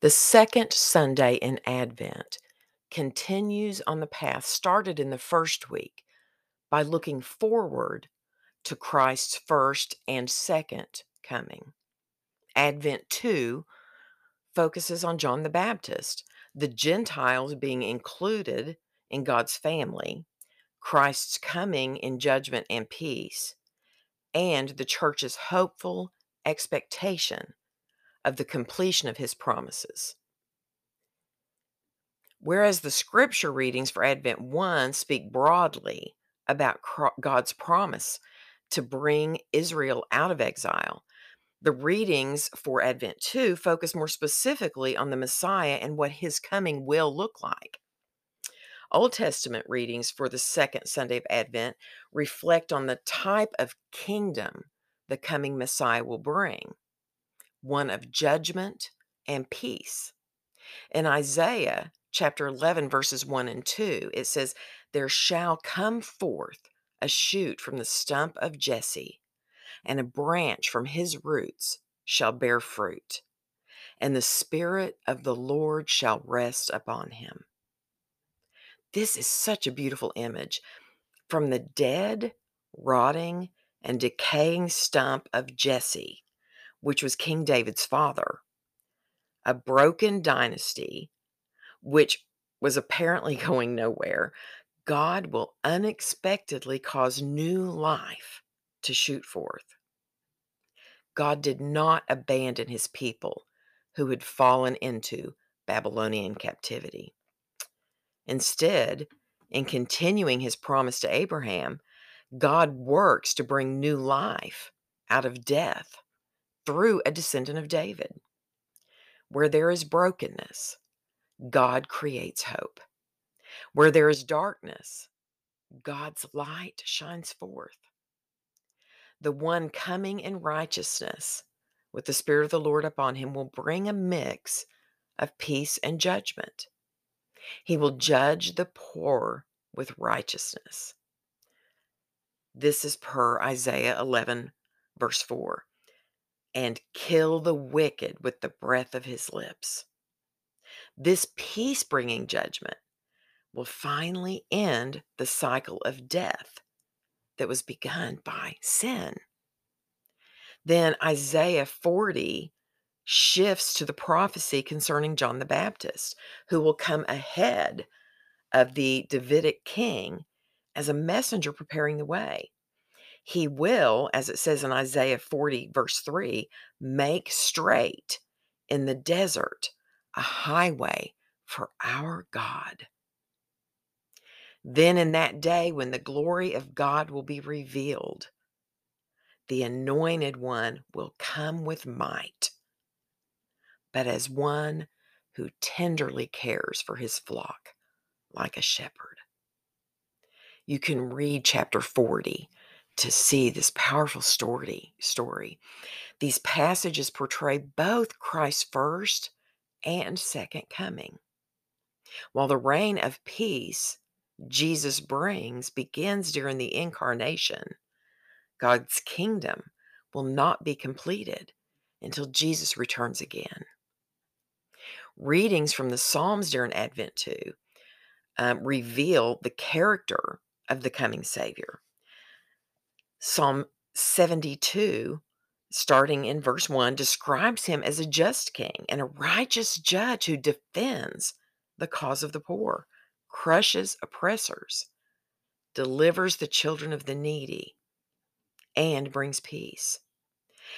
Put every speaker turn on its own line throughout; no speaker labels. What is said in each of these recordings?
The second Sunday in Advent continues on the path started in the first week by looking forward to Christ's first and second coming. Advent 2 focuses on John the Baptist, the Gentiles being included in God's family, Christ's coming in judgment and peace, and the church's hopeful expectation of the completion of his promises. Whereas the scripture readings for Advent 1 speak broadly about God's promise to bring Israel out of exile, the readings for Advent 2 focus more specifically on the Messiah and what his coming will look like. Old Testament readings for the second Sunday of Advent reflect on the type of kingdom the coming Messiah will bring one of judgment and peace. In Isaiah chapter 11, verses 1 and 2, it says, There shall come forth a shoot from the stump of Jesse, and a branch from his roots shall bear fruit, and the Spirit of the Lord shall rest upon him. This is such a beautiful image. From the dead, rotting, and decaying stump of Jesse, which was King David's father, a broken dynasty, which was apparently going nowhere, God will unexpectedly cause new life to shoot forth. God did not abandon his people who had fallen into Babylonian captivity. Instead, in continuing his promise to Abraham, God works to bring new life out of death through a descendant of David. Where there is brokenness, God creates hope. Where there is darkness, God's light shines forth. The one coming in righteousness with the Spirit of the Lord upon him will bring a mix of peace and judgment. He will judge the poor with righteousness. This is per Isaiah 11, verse 4 and kill the wicked with the breath of his lips. This peace bringing judgment will finally end the cycle of death that was begun by sin. Then Isaiah 40 shifts to the prophecy concerning John the Baptist, who will come ahead of the Davidic king as a messenger preparing the way. He will, as it says in Isaiah 40, verse 3, make straight in the desert a highway for our God. Then, in that day when the glory of God will be revealed, the anointed one will come with might, but as one who tenderly cares for his flock like a shepherd. You can read chapter 40 to see this powerful story story. These passages portray both Christ's first and second coming. While the reign of peace Jesus brings begins during the incarnation, God's kingdom will not be completed until Jesus returns again. Readings from the Psalms during Advent 2 um, reveal the character of the coming Savior. Psalm 72, starting in verse 1, describes him as a just king and a righteous judge who defends the cause of the poor, crushes oppressors, delivers the children of the needy, and brings peace.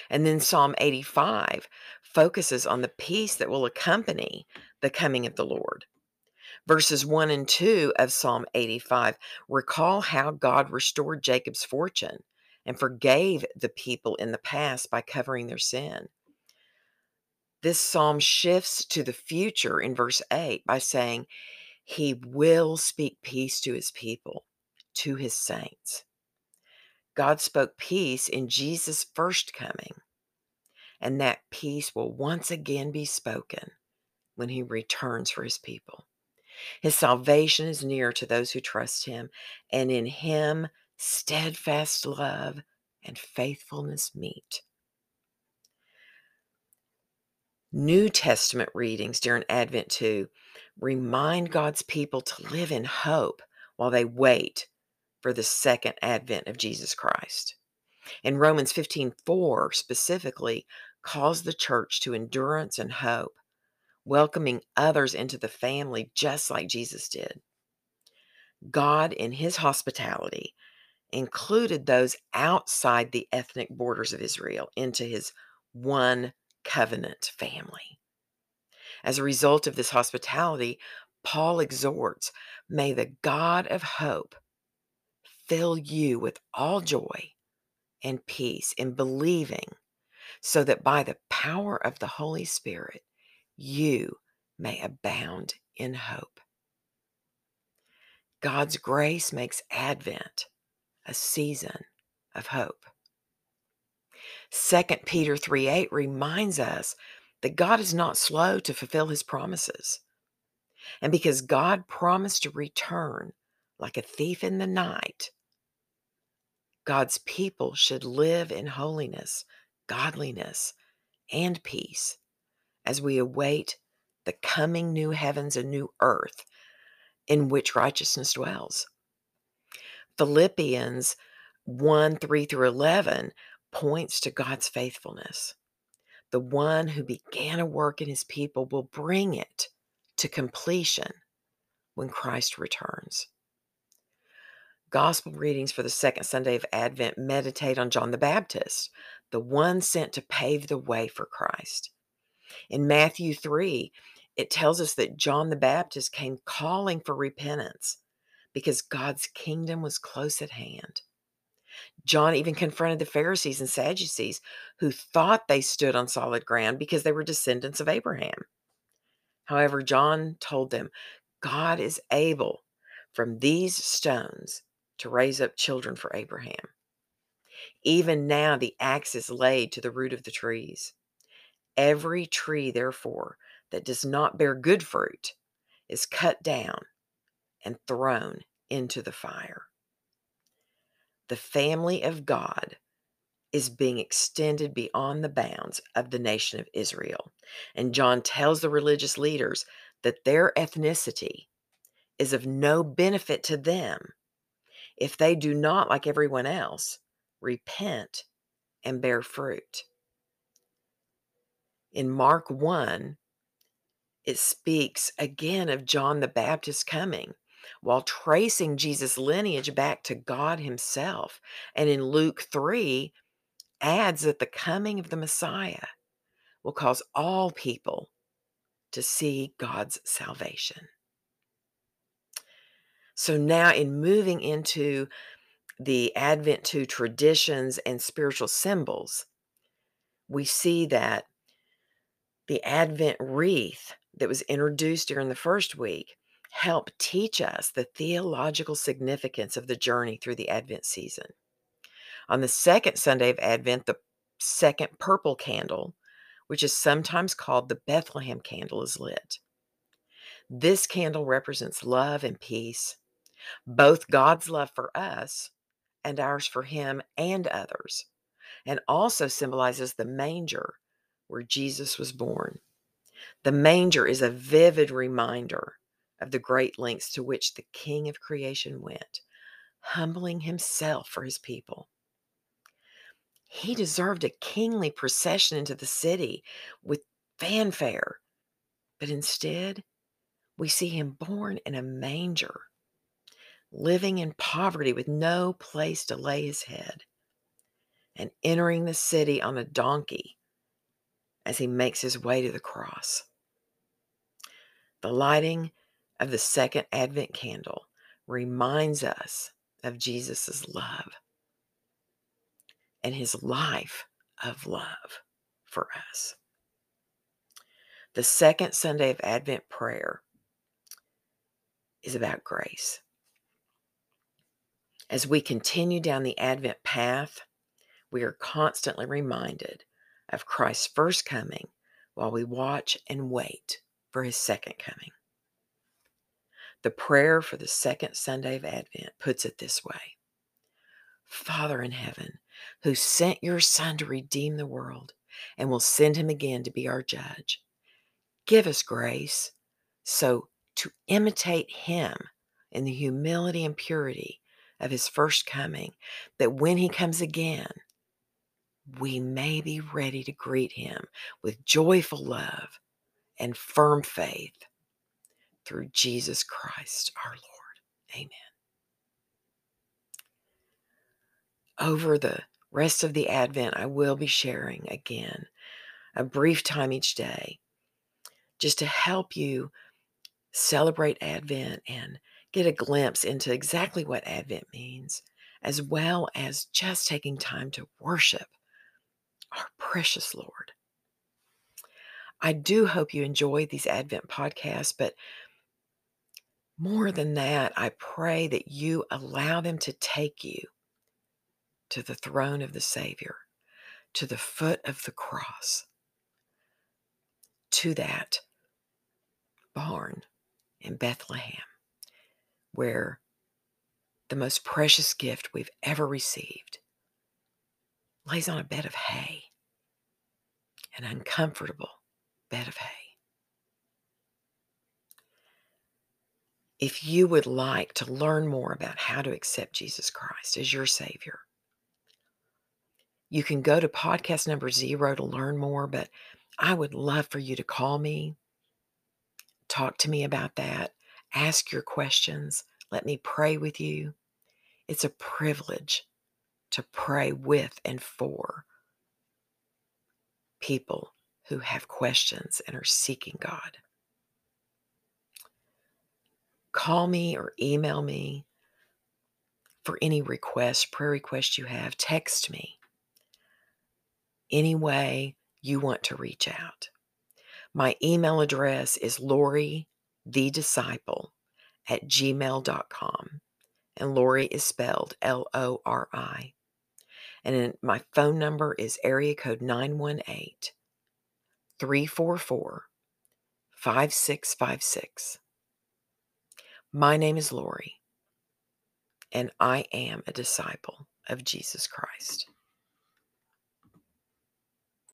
And then Psalm 85 focuses on the peace that will accompany the coming of the Lord. Verses 1 and 2 of Psalm 85 recall how God restored Jacob's fortune and forgave the people in the past by covering their sin. This psalm shifts to the future in verse 8 by saying, He will speak peace to His people, to His saints. God spoke peace in Jesus' first coming, and that peace will once again be spoken when He returns for His people. His salvation is near to those who trust Him, and in Him steadfast love and faithfulness meet. New Testament readings during Advent 2 remind God's people to live in hope while they wait for the second advent of Jesus Christ. And Romans 15:4 specifically calls the church to endurance and hope, welcoming others into the family just like Jesus did. God in his hospitality included those outside the ethnic borders of Israel into his one covenant family. As a result of this hospitality, Paul exhorts, May the God of hope fill you with all joy and peace in believing, so that by the power of the Holy Spirit, you may abound in hope. God's grace makes Advent a season of hope. 2 Peter 3 8 reminds us that God is not slow to fulfill his promises. And because God promised to return like a thief in the night, God's people should live in holiness, godliness, and peace as we await the coming new heavens and new earth in which righteousness dwells. Philippians 1 3 through 11 points to God's faithfulness. The one who began a work in his people will bring it to completion when Christ returns. Gospel readings for the second Sunday of Advent meditate on John the Baptist, the one sent to pave the way for Christ. In Matthew 3, it tells us that John the Baptist came calling for repentance because God's kingdom was close at hand. John even confronted the Pharisees and Sadducees who thought they stood on solid ground because they were descendants of Abraham. However, John told them, God is able from these stones to raise up children for Abraham. Even now, the axe is laid to the root of the trees. Every tree, therefore, that does not bear good fruit is cut down and thrown into the fire. The family of God is being extended beyond the bounds of the nation of Israel. And John tells the religious leaders that their ethnicity is of no benefit to them if they do not, like everyone else, repent and bear fruit. In Mark 1, it speaks again of John the Baptist coming while tracing Jesus' lineage back to God Himself. And in Luke 3, adds that the coming of the Messiah will cause all people to see God's salvation. So now, in moving into the Advent 2 traditions and spiritual symbols, we see that the Advent wreath that was introduced during the first week help teach us the theological significance of the journey through the Advent season. On the second Sunday of Advent, the second purple candle, which is sometimes called the Bethlehem candle, is lit. This candle represents love and peace, both God's love for us and ours for Him and others, and also symbolizes the manger where Jesus was born. The manger is a vivid reminder of the great lengths to which the King of creation went, humbling himself for his people. He deserved a kingly procession into the city with fanfare, but instead, we see him born in a manger, living in poverty with no place to lay his head, and entering the city on a donkey as he makes his way to the cross. The lighting of the second Advent candle reminds us of Jesus' love and his life of love for us. The second Sunday of Advent prayer is about grace. As we continue down the Advent path, we are constantly reminded of Christ's first coming while we watch and wait for his second coming. The prayer for the second Sunday of Advent puts it this way Father in heaven, who sent your Son to redeem the world and will send him again to be our judge, Give us grace so to imitate him in the humility and purity of his first coming, that when he comes again, we may be ready to greet him with joyful love and firm faith through Jesus Christ our Lord. Amen. Over the rest of the Advent, I will be sharing again a brief time each day just to help you celebrate Advent and get a glimpse into exactly what Advent means, as well as just taking time to worship our precious Lord. I do hope you enjoy these Advent podcasts, but more than that, I pray that you allow them to take you to the throne of the Savior, to the foot of the cross, to that barn in Bethlehem, where the most precious gift we've ever received lays on a bed of hay, an uncomfortable bed of hay. If you would like to learn more about how to accept Jesus Christ as your Savior, you can go to podcast number zero to learn more, but I would love for you to call me, talk to me about that, ask your questions, let me pray with you. It's a privilege to pray with and for people who have questions and are seeking God. Call me or email me for any requests, prayer requests you have. Text me any way you want to reach out. My email address is Lori the Disciple at gmail.com. And Lori is spelled L O R I. And my phone number is area code 918 344 5656. My name is Lori, and I am a disciple of Jesus Christ.